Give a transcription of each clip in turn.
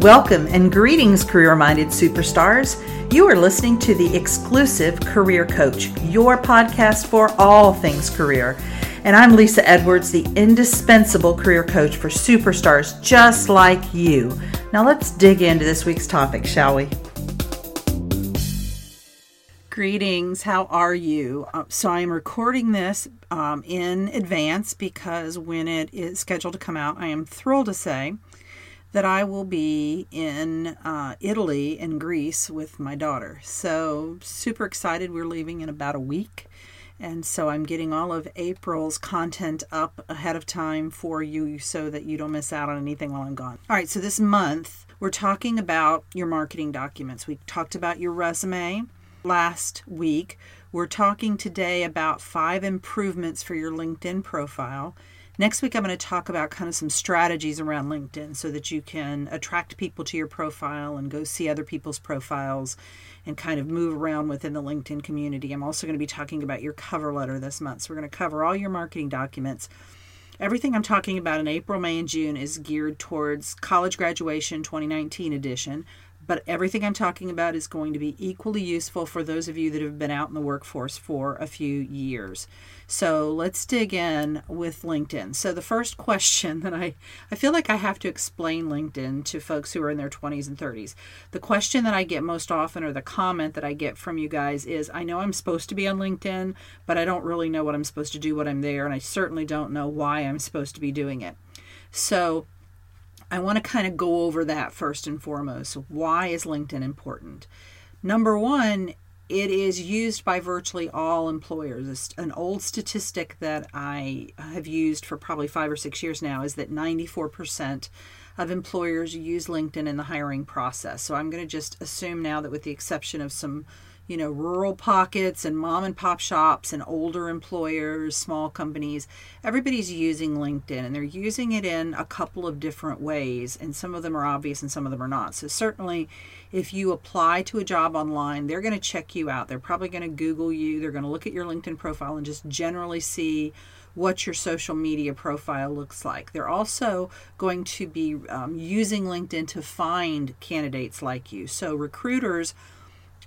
Welcome and greetings, career minded superstars. You are listening to the exclusive Career Coach, your podcast for all things career. And I'm Lisa Edwards, the indispensable career coach for superstars just like you. Now let's dig into this week's topic, shall we? Greetings, how are you? Uh, so I am recording this um, in advance because when it is scheduled to come out, I am thrilled to say that I will be in uh, Italy and Greece with my daughter. So, super excited. We're leaving in about a week. And so I'm getting all of April's content up ahead of time for you so that you don't miss out on anything while I'm gone. All right, so this month we're talking about your marketing documents. We talked about your resume last week. We're talking today about five improvements for your LinkedIn profile. Next week, I'm going to talk about kind of some strategies around LinkedIn so that you can attract people to your profile and go see other people's profiles and kind of move around within the LinkedIn community. I'm also going to be talking about your cover letter this month. So, we're going to cover all your marketing documents. Everything I'm talking about in April, May, and June is geared towards college graduation 2019 edition but everything I'm talking about is going to be equally useful for those of you that have been out in the workforce for a few years. So let's dig in with LinkedIn. So the first question that I I feel like I have to explain LinkedIn to folks who are in their 20s and 30s. The question that I get most often or the comment that I get from you guys is I know I'm supposed to be on LinkedIn, but I don't really know what I'm supposed to do when I'm there and I certainly don't know why I'm supposed to be doing it. So I want to kind of go over that first and foremost. Why is LinkedIn important? Number one, it is used by virtually all employers. An old statistic that I have used for probably five or six years now is that 94% of employers use LinkedIn in the hiring process. So I'm going to just assume now that, with the exception of some you know, rural pockets and mom and pop shops and older employers, small companies, everybody's using LinkedIn and they're using it in a couple of different ways. And some of them are obvious and some of them are not. So, certainly, if you apply to a job online, they're going to check you out. They're probably going to Google you, they're going to look at your LinkedIn profile and just generally see what your social media profile looks like. They're also going to be um, using LinkedIn to find candidates like you. So, recruiters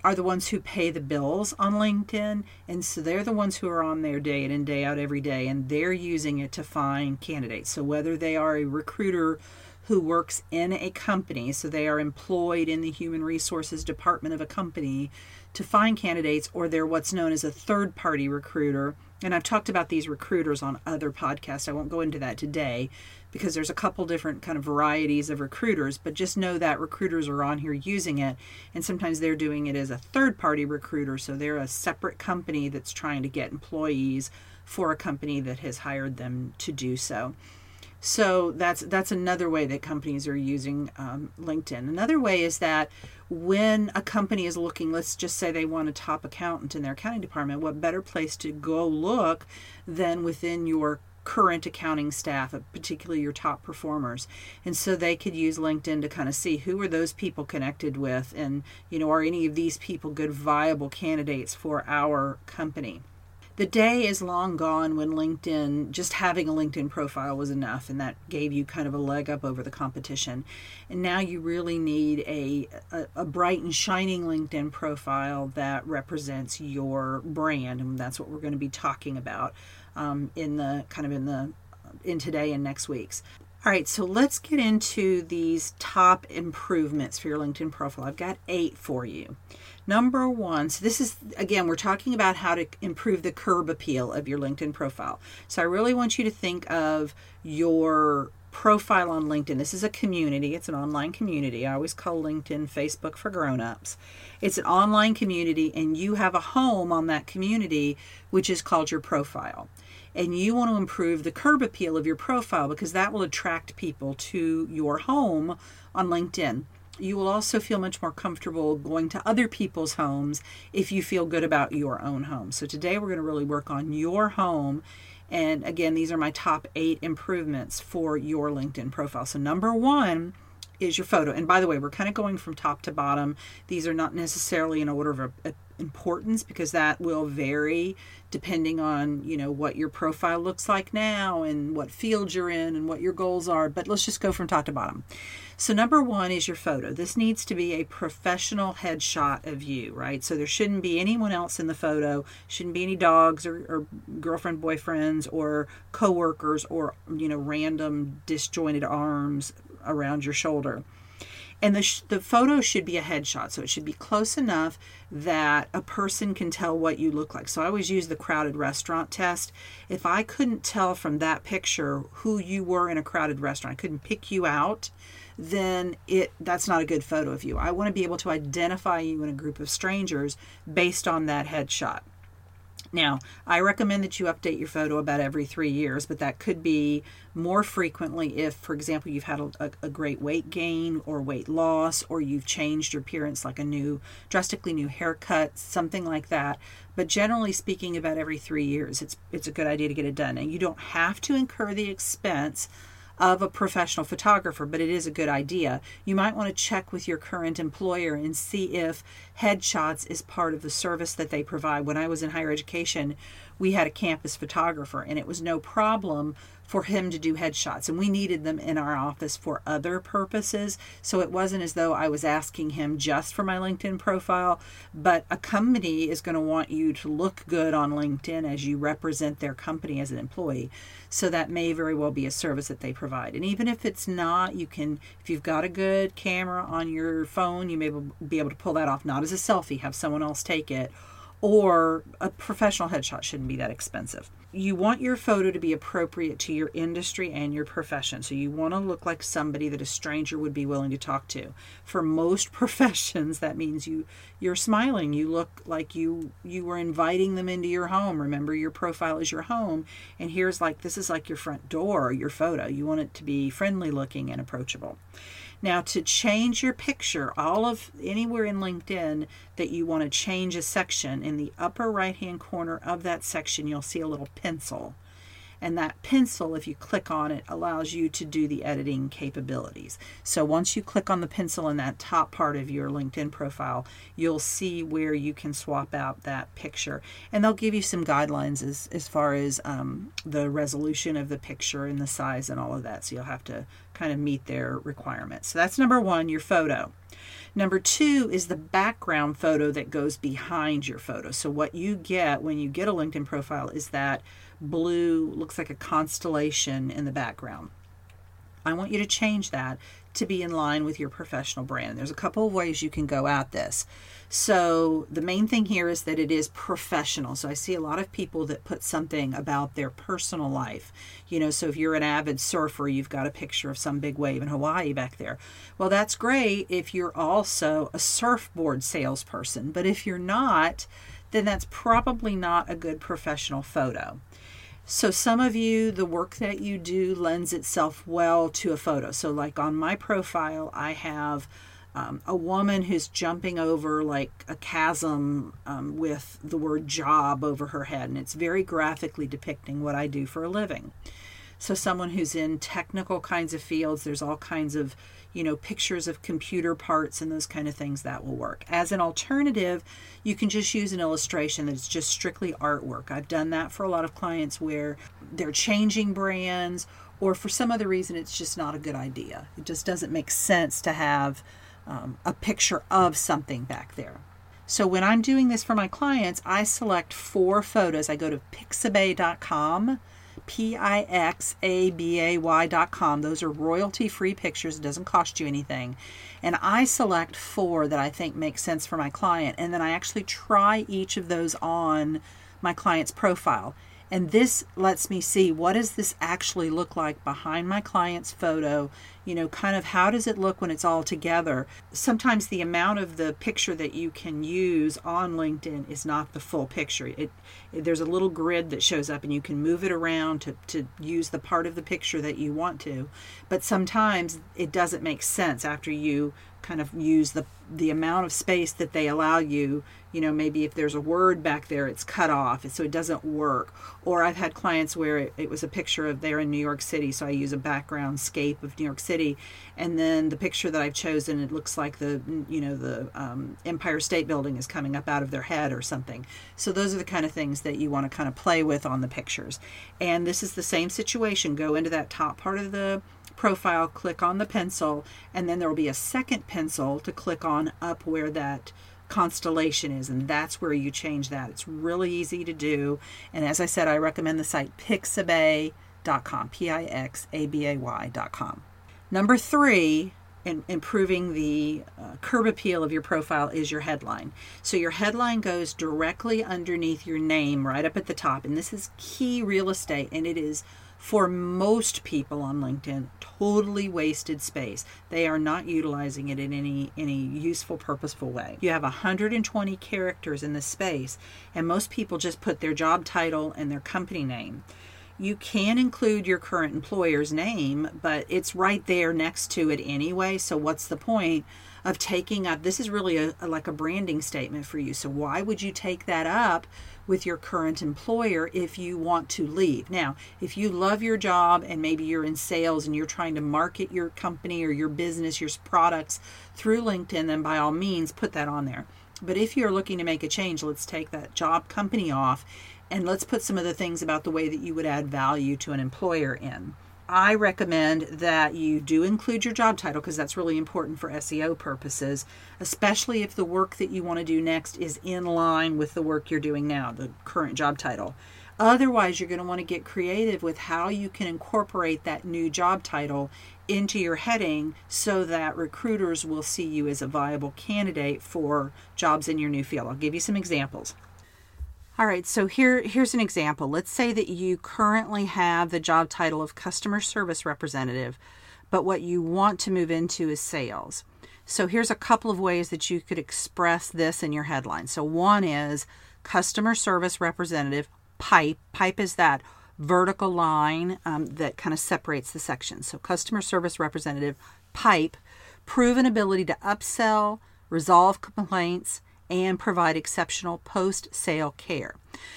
are the ones who pay the bills on LinkedIn. And so they're the ones who are on there day in and day out every day, and they're using it to find candidates. So whether they are a recruiter who works in a company, so they are employed in the human resources department of a company to find candidates, or they're what's known as a third party recruiter. And I've talked about these recruiters on other podcasts. I won't go into that today because there's a couple different kind of varieties of recruiters, but just know that recruiters are on here using it, and sometimes they're doing it as a third party recruiter, so they're a separate company that's trying to get employees for a company that has hired them to do so. So that's that's another way that companies are using um, LinkedIn. Another way is that when a company is looking, let's just say they want a top accountant in their accounting department, what better place to go look than within your current accounting staff, uh, particularly your top performers. And so they could use LinkedIn to kind of see who are those people connected with and, you know, are any of these people good viable candidates for our company. The day is long gone when LinkedIn, just having a LinkedIn profile was enough, and that gave you kind of a leg up over the competition. And now you really need a, a, a bright and shining LinkedIn profile that represents your brand, and that's what we're going to be talking about um, in the kind of in the in today and next week's. All right, so let's get into these top improvements for your LinkedIn profile. I've got eight for you. Number one, so this is again, we're talking about how to improve the curb appeal of your LinkedIn profile. So I really want you to think of your profile on LinkedIn. This is a community, it's an online community. I always call LinkedIn Facebook for grown-ups. It's an online community and you have a home on that community which is called your profile. And you want to improve the curb appeal of your profile because that will attract people to your home on LinkedIn. You will also feel much more comfortable going to other people's homes if you feel good about your own home. So today we're going to really work on your home and again, these are my top eight improvements for your LinkedIn profile. So, number one is your photo. And by the way, we're kind of going from top to bottom. These are not necessarily in order of importance because that will vary depending on, you know, what your profile looks like now and what field you're in and what your goals are. But let's just go from top to bottom. So, number one is your photo. This needs to be a professional headshot of you, right? So, there shouldn't be anyone else in the photo, shouldn't be any dogs or, or girlfriend, boyfriends, or coworkers, or, you know, random disjointed arms around your shoulder. And the, sh- the photo should be a headshot, so it should be close enough that a person can tell what you look like. So I always use the crowded restaurant test. If I couldn't tell from that picture who you were in a crowded restaurant, I couldn't pick you out, then it that's not a good photo of you. I want to be able to identify you in a group of strangers based on that headshot. Now, I recommend that you update your photo about every three years, but that could be more frequently if, for example, you've had a, a, great weight gain or weight loss, or you've changed your appearance like a new, drastically new haircut, something like that. But generally speaking, about every three years, it's it's a good idea to get it done. And you don't have to incur the expense of a professional photographer, but it is a good idea. You might want to check with your current employer and see if headshots is part of the service that they provide. When I was in higher education, we had a campus photographer, and it was no problem for him to do headshots. And we needed them in our office for other purposes. So it wasn't as though I was asking him just for my LinkedIn profile, but a company is going to want you to look good on LinkedIn as you represent their company as an employee. So that may very well be a service that they provide. And even if it's not, you can, if you've got a good camera on your phone, you may be able to pull that off, not as a selfie, have someone else take it or a professional headshot shouldn't be that expensive. You want your photo to be appropriate to your industry and your profession. So you want to look like somebody that a stranger would be willing to talk to. For most professions that means you you're smiling. You look like you you were inviting them into your home. Remember your profile is your home and here's like this is like your front door, your photo. You want it to be friendly looking and approachable. Now, to change your picture, all of anywhere in LinkedIn that you want to change a section, in the upper right hand corner of that section, you'll see a little pencil. And that pencil, if you click on it, allows you to do the editing capabilities. So once you click on the pencil in that top part of your LinkedIn profile, you'll see where you can swap out that picture. And they'll give you some guidelines as, as far as um, the resolution of the picture and the size and all of that. So you'll have to kind of meet their requirements. So that's number one, your photo. Number two is the background photo that goes behind your photo. So, what you get when you get a LinkedIn profile is that blue, looks like a constellation in the background. I want you to change that to be in line with your professional brand. There's a couple of ways you can go at this. So, the main thing here is that it is professional. So, I see a lot of people that put something about their personal life. You know, so if you're an avid surfer, you've got a picture of some big wave in Hawaii back there. Well, that's great if you're also a surfboard salesperson. But if you're not, then that's probably not a good professional photo. So, some of you, the work that you do lends itself well to a photo. So, like on my profile, I have um, a woman who's jumping over like a chasm um, with the word job over her head, and it's very graphically depicting what I do for a living. So, someone who's in technical kinds of fields, there's all kinds of you know, pictures of computer parts and those kind of things, that will work. As an alternative, you can just use an illustration that's just strictly artwork. I've done that for a lot of clients where they're changing brands or for some other reason it's just not a good idea. It just doesn't make sense to have um, a picture of something back there. So when I'm doing this for my clients, I select four photos. I go to pixabay.com P-I-X-A-B-A-Y dot com. Those are royalty free pictures. It doesn't cost you anything. And I select four that I think make sense for my client. And then I actually try each of those on my client's profile. And this lets me see what does this actually look like behind my client's photo, you know, kind of how does it look when it's all together. Sometimes the amount of the picture that you can use on LinkedIn is not the full picture. It there's a little grid that shows up and you can move it around to, to use the part of the picture that you want to. But sometimes it doesn't make sense after you kind of use the the amount of space that they allow you. You know maybe if there's a word back there it's cut off so it doesn't work. Or i've had clients where it, it, was a picture of there in new york city so i use a background scape of new york city. And then the picture that i've chosen it looks like the you know the um, empire state building is coming up out of their head or something. So those are the kind of things that you want to kind of play with on the pictures. And this is the same situation go into that top part of the profile, click on the pencil, and then there will be a second pencil to click on up where that constellation is, and that's where you change that. It's really easy to do. And as I said, I recommend the site pixabay.com, P I X A B A Y.com. Number three, in improving the uh, curb appeal of your profile is your headline. So your headline goes directly underneath your name right up at the top. And this is key real estate, and it is for most people on LinkedIn, totally wasted space. They are not utilizing it in any any useful, purposeful way. You have 120 characters in this space, and most people just put their job title and their company name. You can include your current employer's name, but it's right there next to it anyway. So what's the point of taking up? This is really a, a like a branding statement for you. So why would you take that up? with your current employer if you want to leave. Now, if you love your job and maybe you're in sales and you're trying to market your company or your business, your products through LinkedIn, then by all means put that on there. But if you're looking to make a change, let's take that job company off and let's put some of the things about the way that you would add value to an employer in. I recommend that you do include your job title because that's really important for SEO purposes, especially if the work that you want to do next is in line with the work you're doing now, the current job title. Otherwise, you're going to want to get creative with how you can incorporate that new job title into your heading so that recruiters will see you as a viable candidate for jobs in your new field. I'll give you some examples. All right, so here here's an example. Let's say that you currently have the job title of customer service representative, but what you want to move into is sales. So here's a couple of ways that you could express this in your headline. So one is customer service representative pipe. Pipe is that vertical line um, that kind of separates the sections. So customer service representative pipe, proven ability to upsell, resolve complaints, and provide exceptional post sale care.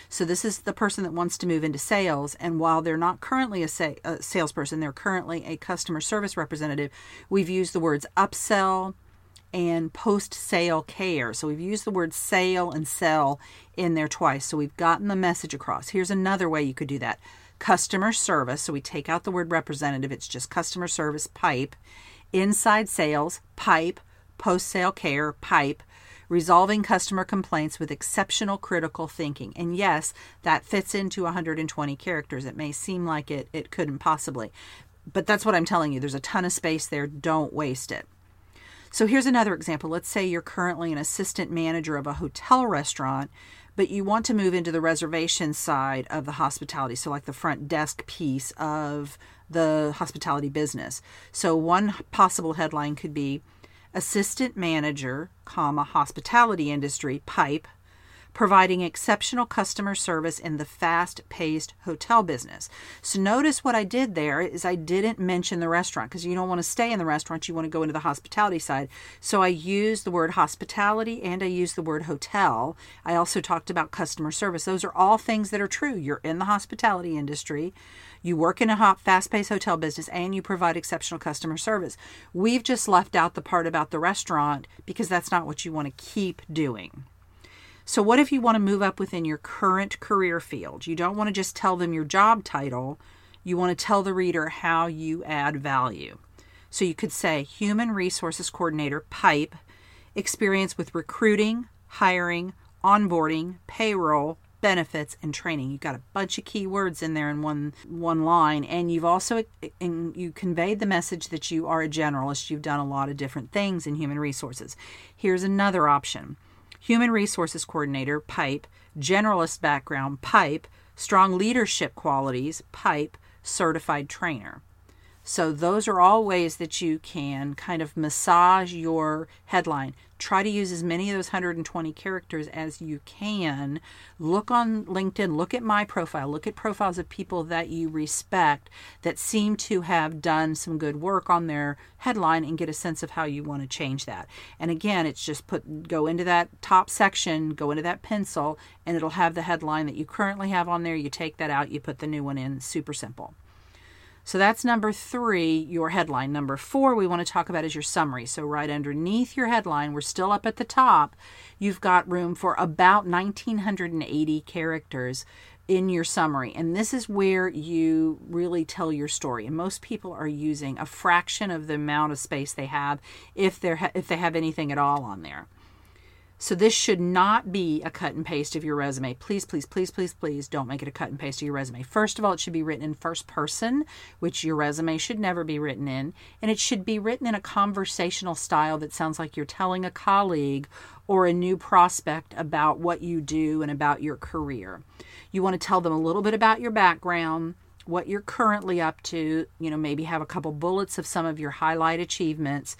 So, this is the person that wants to move into sales, and while they're not currently a, sa- a salesperson, they're currently a customer service representative. We've used the words upsell and post sale care. So, we've used the word sale and sell in there twice. So, we've gotten the message across. Here's another way you could do that customer service. So, we take out the word representative, it's just customer service pipe, inside sales, pipe, post sale care, pipe resolving customer complaints with exceptional critical thinking. And yes, that fits into 120 characters. It may seem like it, it couldn't possibly, but that's what I'm telling you. There's a ton of space there. Don't waste it. So here's another example. Let's say you're currently an assistant manager of a hotel restaurant, but you want to move into the reservation side of the hospitality, so like the front desk piece of the hospitality business. So one possible headline could be assistant manager, comma, hospitality industry, pipe, providing exceptional customer service in the fast-paced hotel business. So notice what I did there is I didn't mention the restaurant because you don't want to stay in the restaurant, you want to go into the hospitality side. So I used the word hospitality and I used the word hotel. I also talked about customer service. Those are all things that are true. You're in the hospitality industry. You work in a hot, fast paced hotel business and you provide exceptional customer service. We've just left out the part about the restaurant because that's not what you want to keep doing. So, what if you want to move up within your current career field? You don't want to just tell them your job title, you want to tell the reader how you add value. So, you could say Human Resources Coordinator, PIPE, experience with recruiting, hiring, onboarding, payroll, benefits and training. You've got a bunch of keywords in there in one one line, and you've also and you conveyed the message that you are a generalist. You've done a lot of different things in human resources. Here's another option: human resources coordinator, pipe, generalist background, pipe, strong leadership qualities, pipe, certified trainer. So, those are all ways that you can kind of massage your headline. Try to use as many of those 120 characters as you can. Look on LinkedIn, look at my profile, look at profiles of people that you respect that seem to have done some good work on their headline and get a sense of how you want to change that. And again, it's just put go into that top section, go into that pencil, and it'll have the headline that you currently have on there. You take that out, you put the new one in. Super simple. So that's number three, your headline. Number four, we want to talk about is your summary. So, right underneath your headline, we're still up at the top, you've got room for about 1980 characters in your summary. And this is where you really tell your story. And most people are using a fraction of the amount of space they have if they're if they have anything at all on there. So this should not be a cut and paste of your resume. Please, please, please, please, please don't make it a cut and paste of your resume. First of all, it should be written in first person, which your resume should never be written in, and it should be written in a conversational style that sounds like you're telling a colleague or a new prospect about what you do and about your career. You want to tell them a little bit about your background, what you're currently up to, you know, maybe have a couple bullets of some of your highlight achievements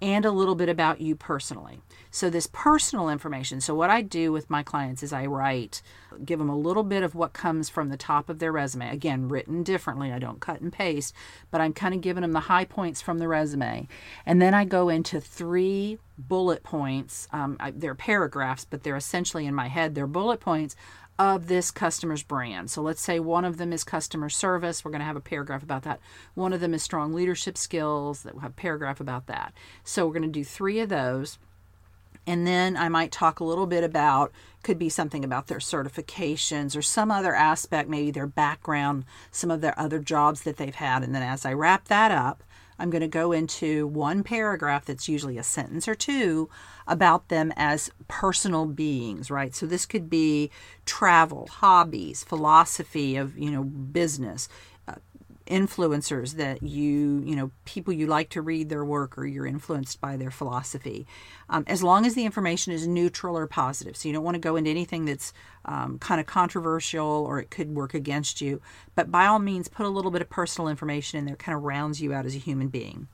and a little bit about you personally. So, this personal information. So, what I do with my clients is I write, give them a little bit of what comes from the top of their resume. Again, written differently. I don't cut and paste, but I'm kind of giving them the high points from the resume. And then I go into three bullet points. Um, I, they're paragraphs, but they're essentially in my head, they're bullet points of this customer's brand. So let's say one of them is customer service. We're going to have a paragraph about that. One of them is strong leadership skills. That we'll have a paragraph about that. So we're going to do three of those. And then I might talk a little bit about, could be something about their certifications or some other aspect, maybe their background, some of their other jobs that they've had. And then as I wrap that up, I'm going to go into one paragraph that's usually a sentence or two about them as personal beings, right? So this could be travel, hobbies, philosophy of, you know, business, influencers that you you know people you like to read their work or you're influenced by their philosophy. Um, as long as the information is neutral or positive. So you don't want to go into anything that's um, kind of controversial or it could work against you. But by all means put a little bit of personal information in there. Kind of rounds you out as a human being.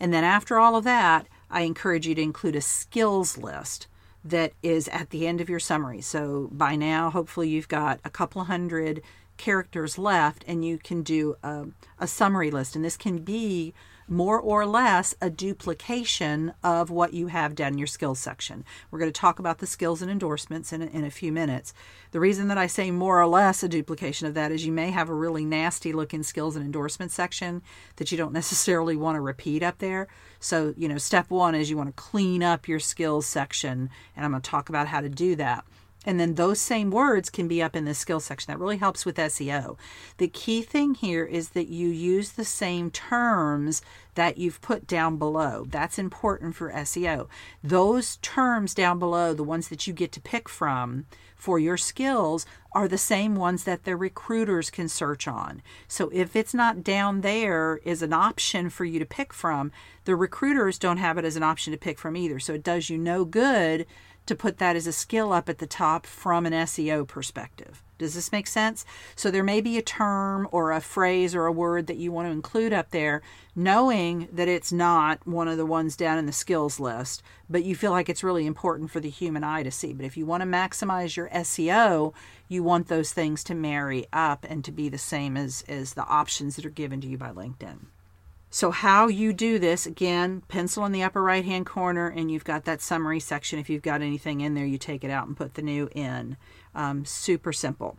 And then after all of that i encourage you to include a skills list that is at the end of your summary. So by now hopefully you've got a couple hundred characters left and you can do a, a, summary list. And this can be more or less a duplication of what you have down in your skills section. We're going to talk about the skills and endorsements in, in a few minutes. The reason that i say more or less a duplication of that is you may have a really nasty looking skills and endorsements section that you don't necessarily want to repeat up there. So you know step one is you want to clean up your skills section and i'm going to talk about how to do that and then those same words can be up in the skill section. That really helps with SEO. The key thing here is that you use the same terms that you've put down below. That's important for SEO. Those terms down below, the ones that you get to pick from for your skills, are the same ones that the recruiters can search on. So if it's not down there is an option for you to pick from, the recruiters don't have it as an option to pick from either. So it does you no good to put that as a skill up at the top from an SEO perspective. Does this make sense? So there may be a term or a phrase or a word that you want to include up there, knowing that it's not one of the ones down in the skills list, but you feel like it's really important for the human eye to see. But if you want to maximize your SEO, you want those things to marry up and to be the same as, as the options that are given to you by LinkedIn. So, how you do this again, pencil in the upper right hand corner, and you've got that summary section. If you've got anything in there, you take it out and put the new in. Um, super simple.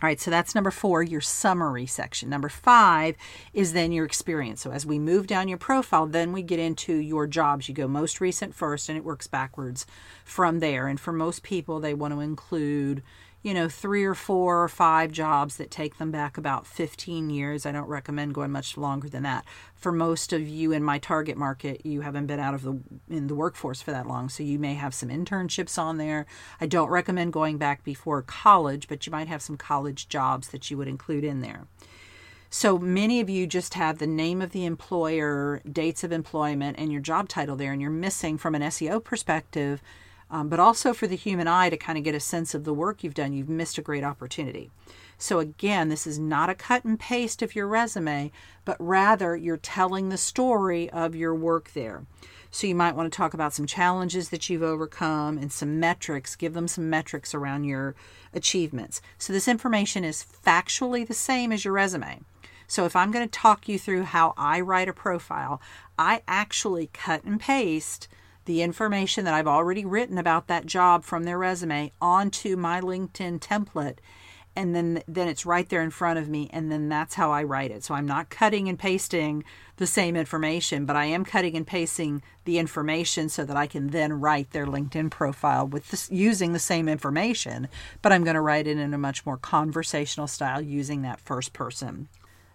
All right, so that's number four, your summary section. Number five is then your experience. So as we move down your profile, then we get into your jobs. You go most recent first, and it works backwards from there. And for most people, they want to include, you know, three or four or five jobs that take them back about 15 years. I don't recommend going much longer than that. For most of you in my target market, you haven't been out of the in the workforce for that long, so you may have some internships on there. I don't recommend going back before college, but you might have some college jobs that you would include in there. So many of you just have the name of the employer, dates of employment, and your job title there, and you're missing from an SEO perspective um, but also for the human eye to kind of get a sense of the work you've done. You've missed a great opportunity. So, again, this is not a cut and paste of your resume, but rather you're telling the story of your work there. So, you might want to talk about some challenges that you've overcome and some metrics. Give them some metrics around your achievements. So, this information is factually the same as your resume. So, if I'm going to talk you through how I write a profile, I actually cut and paste the information that I've already written about that job from their resume onto my LinkedIn template and then then it's right there in front of me and then that's how I write it. So I'm not cutting and pasting the same information, but I am cutting and pasting the information so that I can then write their LinkedIn profile with this, using the same information, but I'm going to write it in a much more conversational style using that first person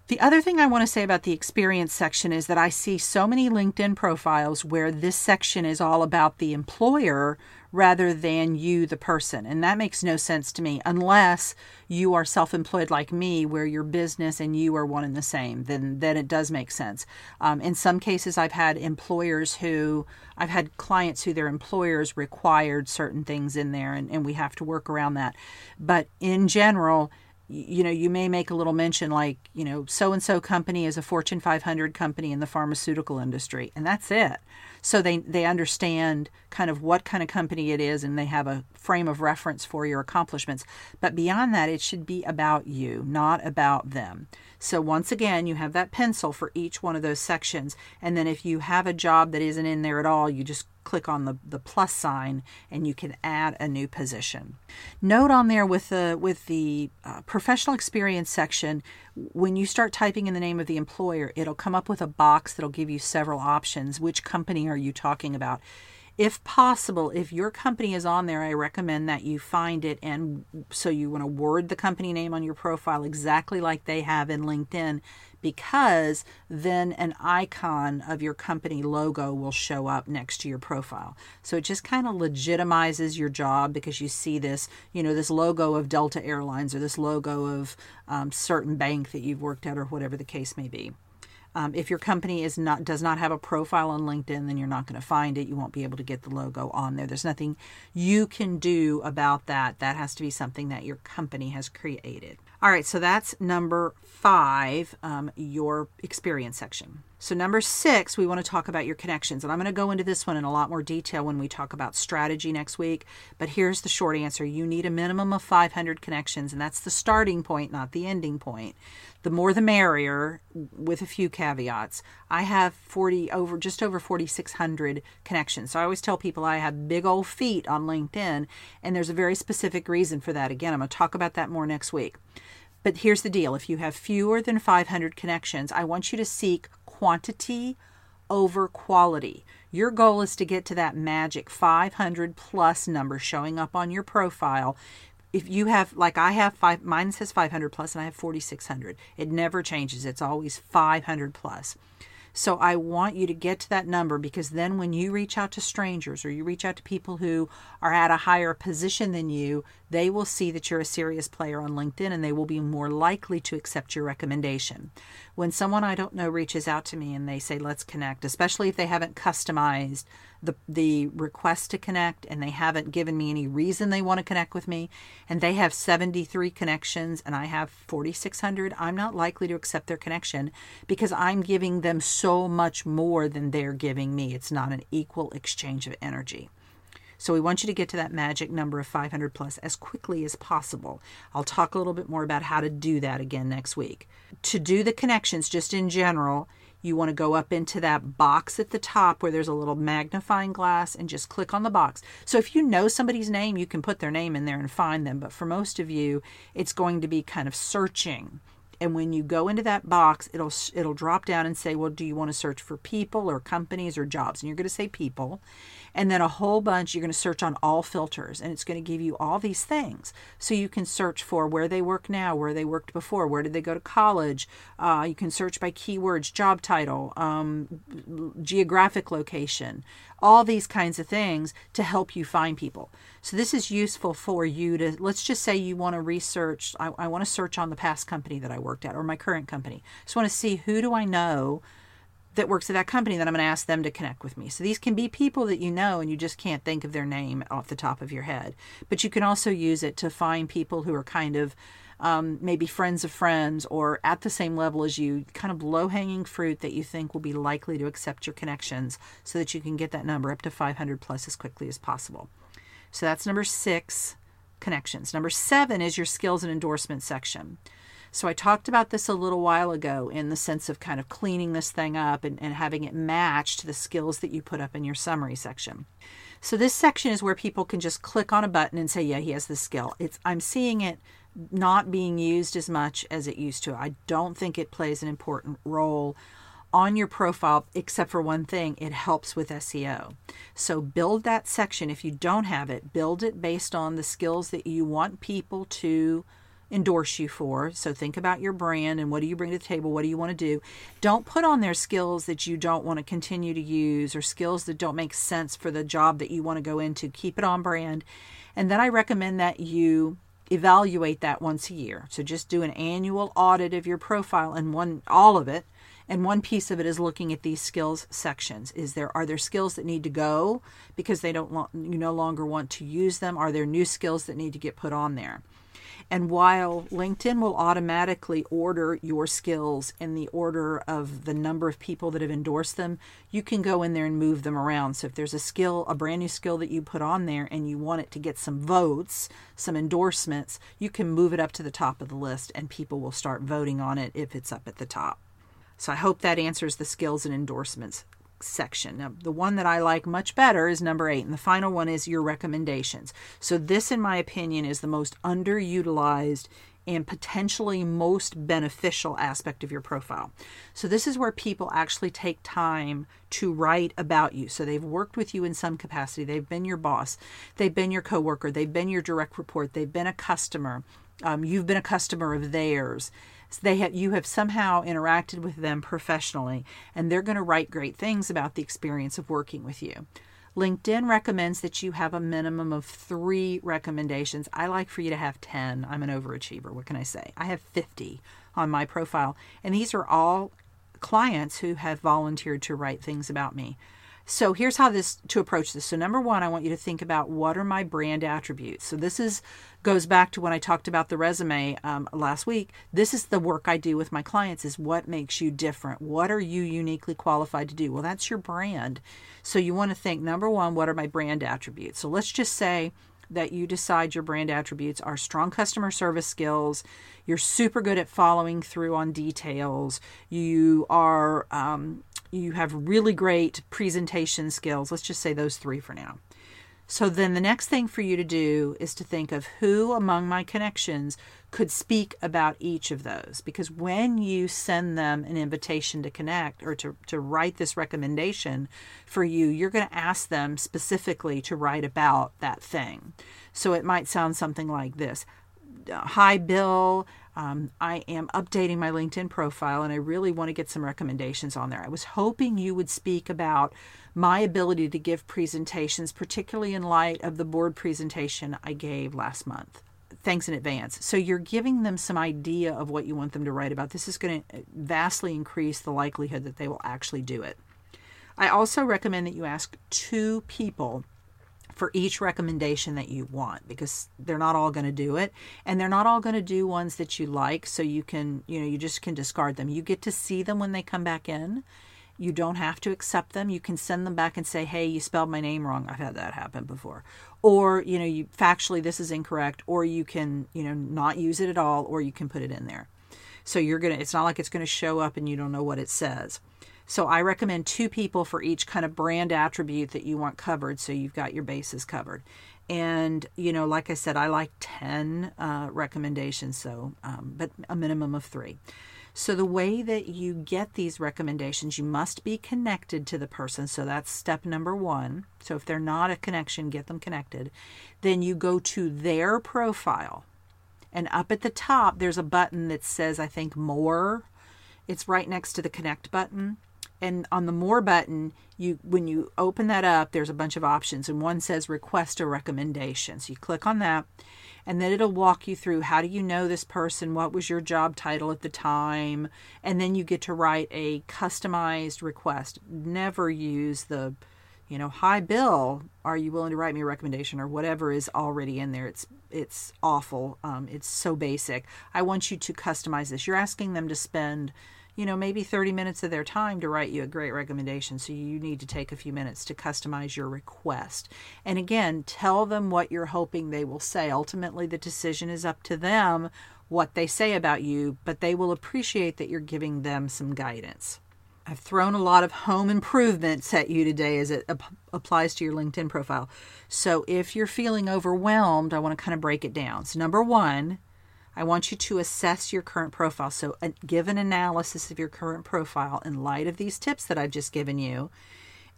the other thing I want to say about the experience section is that I see so many LinkedIn profiles where this section is all about the employer rather than you, the person. And that makes no sense to me unless you are self employed like me, where your business and you are one and the same. Then, then it does make sense. Um, in some cases, I've had employers who, I've had clients who their employers required certain things in there, and, and we have to work around that. But in general, you know, you may make a little mention like, you know, so and so company is a Fortune 500 company in the pharmaceutical industry, and that's it. So they they understand kind of what kind of company it is, and they have a frame of reference for your accomplishments. But beyond that, it should be about you, not about them. So once again, you have that pencil for each one of those sections, and then if you have a job that isn't in there at all, you just click on the, the plus sign and you can add a new position. Note on there with the with the uh, professional experience section, when you start typing in the name of the employer, it'll come up with a box that'll give you several options. Which company are you talking about? If possible, if your company is on there, I recommend that you find it and so you want to word the company name on your profile exactly like they have in LinkedIn because then an icon of your company logo will show up next to your profile. So it just kind of legitimizes your job because you see this, you know, this logo of Delta Airlines or this logo of um, certain bank that you've worked at or whatever the case may be. Um, if your company is not does not have a profile on LinkedIn, then you're not going to find it. You won't be able to get the logo on there. There's nothing you can do about that. That has to be something that your company has created. All right, so that's number five, um, your experience section. So, number six, we want to talk about your connections. And I'm going to go into this one in a lot more detail when we talk about strategy next week. But here's the short answer you need a minimum of 500 connections, and that's the starting point, not the ending point. The more the merrier, with a few caveats. I have 40 over just over 4,600 connections. So I always tell people I have big old feet on LinkedIn, and there's a very specific reason for that. Again, I'm going to talk about that more next week. But here's the deal if you have fewer than 500 connections, I want you to seek quantity over quality. Your goal is to get to that magic 500 plus number showing up on your profile. If you have, like I have five, mine says 500 plus and I have 4,600. It never changes, it's always 500 plus. So I want you to get to that number because then when you reach out to strangers or you reach out to people who are at a higher position than you, they will see that you're a serious player on LinkedIn and they will be more likely to accept your recommendation. When someone I don't know reaches out to me and they say, let's connect, especially if they haven't customized the, the request to connect and they haven't given me any reason they want to connect with me, and they have 73 connections and I have 4,600, I'm not likely to accept their connection because I'm giving them so much more than they're giving me. It's not an equal exchange of energy. So we want you to get to that magic number of 500 plus as quickly as possible. I'll talk a little bit more about how to do that again next week. To do the connections, just in general, you want to go up into that box at the top where there's a little magnifying glass and just click on the box. So if you know somebody's name, you can put their name in there and find them. But for most of you, it's going to be kind of searching and when you go into that box it'll it'll drop down and say well do you want to search for people or companies or jobs? And you're going to say people. And then a whole bunch you're going to search on all filters and it's going to give you all these things. So you can search for where they work now where they worked before where did they go to college? Uh, you can search by keywords job title um, geographic location all these kinds of things to help you find people so this is useful for you to let's just say you want to research i, I want to search on the past company that i worked at or my current company just want to see who do i know that works at that company that I'm going to ask them to connect with me. So these can be people that you know and you just can't think of their name off the top of your head. But you can also use it to find people who are kind of um, maybe friends of friends or at the same level as you, kind of low hanging fruit that you think will be likely to accept your connections so that you can get that number up to 500 plus as quickly as possible. So that's number six connections. Number seven is your skills and endorsement section. So I talked about this a little while ago in the sense of kind of cleaning this thing up and, and having it match to the skills that you put up in your summary section. So this section is where people can just click on a button and say, yeah, he has this skill. It's I'm seeing it not being used as much as it used to. I don't think it plays an important role on your profile, except for one thing it helps with SEO. So build that section. If you don't have it, build it based on the skills that you want people to endorse you for. So think about your brand and what do you bring to the table? What do you want to do? Don't put on there skills that you don't want to continue to use or skills that don't make sense for the job that you want to go into. Keep it on brand. And then I recommend that you evaluate that once a year. So just do an annual audit of your profile and one all of it and one piece of it is looking at these skills sections. Is there are there skills that need to go because they don't you no longer want to use them? Are there new skills that need to get put on there and while LinkedIn will automatically order your skills in the order of the number of people that have endorsed them, you can go in there and move them around. So if there's a skill, a brand new skill that you put on there and you want it to get some votes, some endorsements, you can move it up to the top of the list and people will start voting on it if it's up at the top. So I hope that answers the skills and endorsements section. Now, the one that I like much better is number eight, and the final one is your recommendations. So, this, in my opinion, is the most underutilized and potentially most beneficial aspect of your profile. So, this is where people actually take time to write about you. So, they've worked with you in some capacity, they've been your boss, they've been your coworker, they've been your direct report, they've been a customer, um, you've been a customer of theirs they have you have somehow interacted with them professionally and they're going to write great things about the experience of working with you. Linkedin recommends that you have a minimum of three recommendations. I like for you to have 10 i'm an overachiever. What can i say? I have 50 on my profile and these are all clients who have volunteered to write things about me so here's how this to approach this. So number 1, I want you to think about what are my brand attributes. So this is goes back to when I talked about the resume um, last week. This is the work I do with my clients is what makes you different? What are you uniquely qualified to do? Well, that's your brand. So you want to think number 1, what are my brand attributes? So let's just say that you decide your brand attributes are strong customer service skills, you're super good at following through on details, you are um, you have really great presentation skills. Let's just say those three for now. So then the next thing for you to do is to think of who among my connections could speak about each of those. Because when you send them an invitation to connect or to, to write this recommendation for you, you're going to ask them specifically to write about that thing. So it might sound something like this Hi, Bill. Um, I am updating my LinkedIn profile and I really want to get some recommendations on there. I was hoping you would speak about my ability to give presentations, particularly in light of the board presentation I gave last month. Thanks in advance. So you're giving them some idea of what you want them to write about. This is going to vastly increase the likelihood that they will actually do it. I also recommend that you ask two people for each recommendation that you want because they're not all going to do it and they're not all going to do ones that you like so you can you know you just can discard them. You get to see them when they come back in. You don't have to accept them. You can send them back and say hey you spelled my name wrong. I've had that happen before. Or you know you factually this is incorrect or you can you know not use it at all or you can put it in there. So you're going to it's not like it's going to show up and you don't know what it says so I recommend two people for each kind of brand attribute that you want covered so you've got your bases covered. And, you know, like I said, I like 10 uh, recommendations, so, um, but a minimum of three. So, the way that you get these recommendations, you must be connected to the person. So, that's step number one. So, if they're not a connection, get them connected. Then you go to their profile. And up at the top, there's a button that says, I think, more. It's right next to the connect button and on the more button you when you open that up there's a bunch of options and one says request a recommendation so you click on that and then it'll walk you through how do you know this person, what was your job title at the time, and then you get to write a customized request. Never use the you know, hi Bill, are you willing to write me a recommendation or whatever is already in there? It's it's awful. Um, it's so basic. I want you to customize this. You're asking them to spend, you know, maybe 30 minutes of their time to write you a great recommendation. So you need to take a few minutes to customize your request. And again, tell them what you're hoping they will say. Ultimately, the decision is up to them what they say about you, but they will appreciate that you're giving them some guidance. I've thrown a lot of home improvements at you today as it ap- applies to your LinkedIn profile. So if you're feeling overwhelmed, I want to kind of break it down. So, number one, I want you to assess your current profile. So, uh, give an analysis of your current profile in light of these tips that I've just given you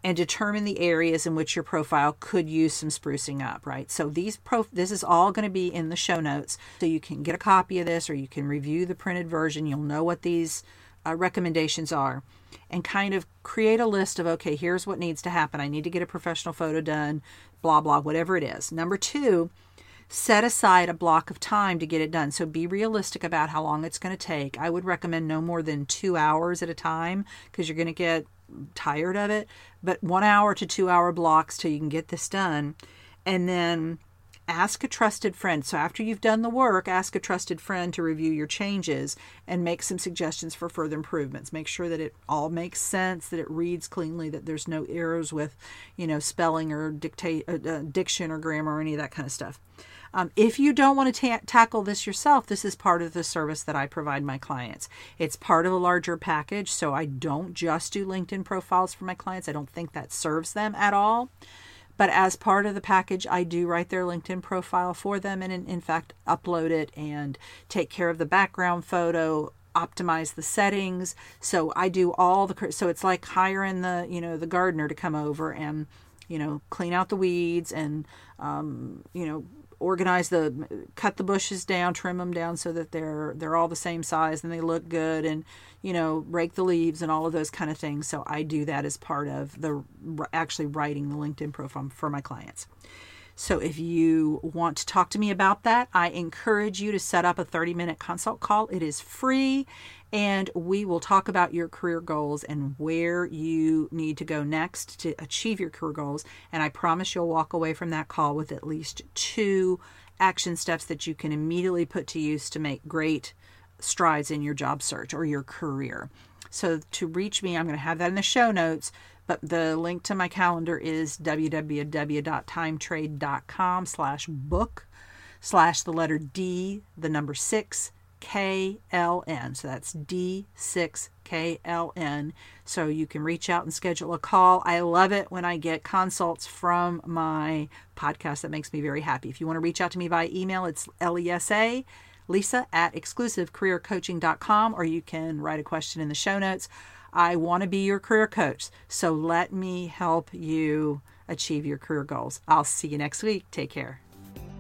and determine the areas in which your profile could use some sprucing up, right? So these pro this is all going to be in the show notes so you can get a copy of this or you can review the printed version. You'll know what these uh, recommendations are and kind of create a list of okay, here's what needs to happen. I need to get a professional photo done, blah, blah, whatever it is. Number two, set aside a block of time to get it done. So be realistic about how long it's going to take. I would recommend no more than two hours at a time because you're going to get tired of it. But one hour to two hour blocks till you can get this done. And then ask a trusted friend. So after you've done the work, ask a trusted friend to review your changes and make some suggestions for further improvements. Make sure that it all makes sense, that it reads cleanly, that there's no errors with, you know, spelling or dictate, uh, uh, diction or grammar or any of that kind of stuff. Um, if you don't want to ta- tackle this yourself, this is part of the service that I provide my clients. It's part of a larger package, so I don't just do LinkedIn profiles for my clients. I don't think that serves them at all. But as part of the package, I do write their LinkedIn profile for them and, in, in fact, upload it and take care of the background photo, optimize the settings. So I do all the so it's like hiring the you know the gardener to come over and you know clean out the weeds and um, you know organize the cut the bushes down trim them down so that they're they're all the same size and they look good and you know rake the leaves and all of those kind of things. So i do that as part of the actually writing the linkedin profile for my clients. So if you want to talk to me about that i encourage you to set up a 30 minute consult call. It is free and we will talk about your career goals and where you need to go next to achieve your career goals. And I promise you'll walk away from that call with at least two action steps that you can immediately put to use to make great strides in your job search or your career. So to reach me, I'm going to have that in the show notes, but the link to my calendar is www.timetrade.com slash book slash the letter D, the number six, KLN. So that's D6KLN. So you can reach out and schedule a call. I love it when I get consults from my podcast. That makes me very happy. If you want to reach out to me by email, it's LESA. Lisa at exclusivecareercoaching.com, or you can write a question in the show notes. I want to be your career coach, so let me help you achieve your career goals. I'll see you next week. Take care.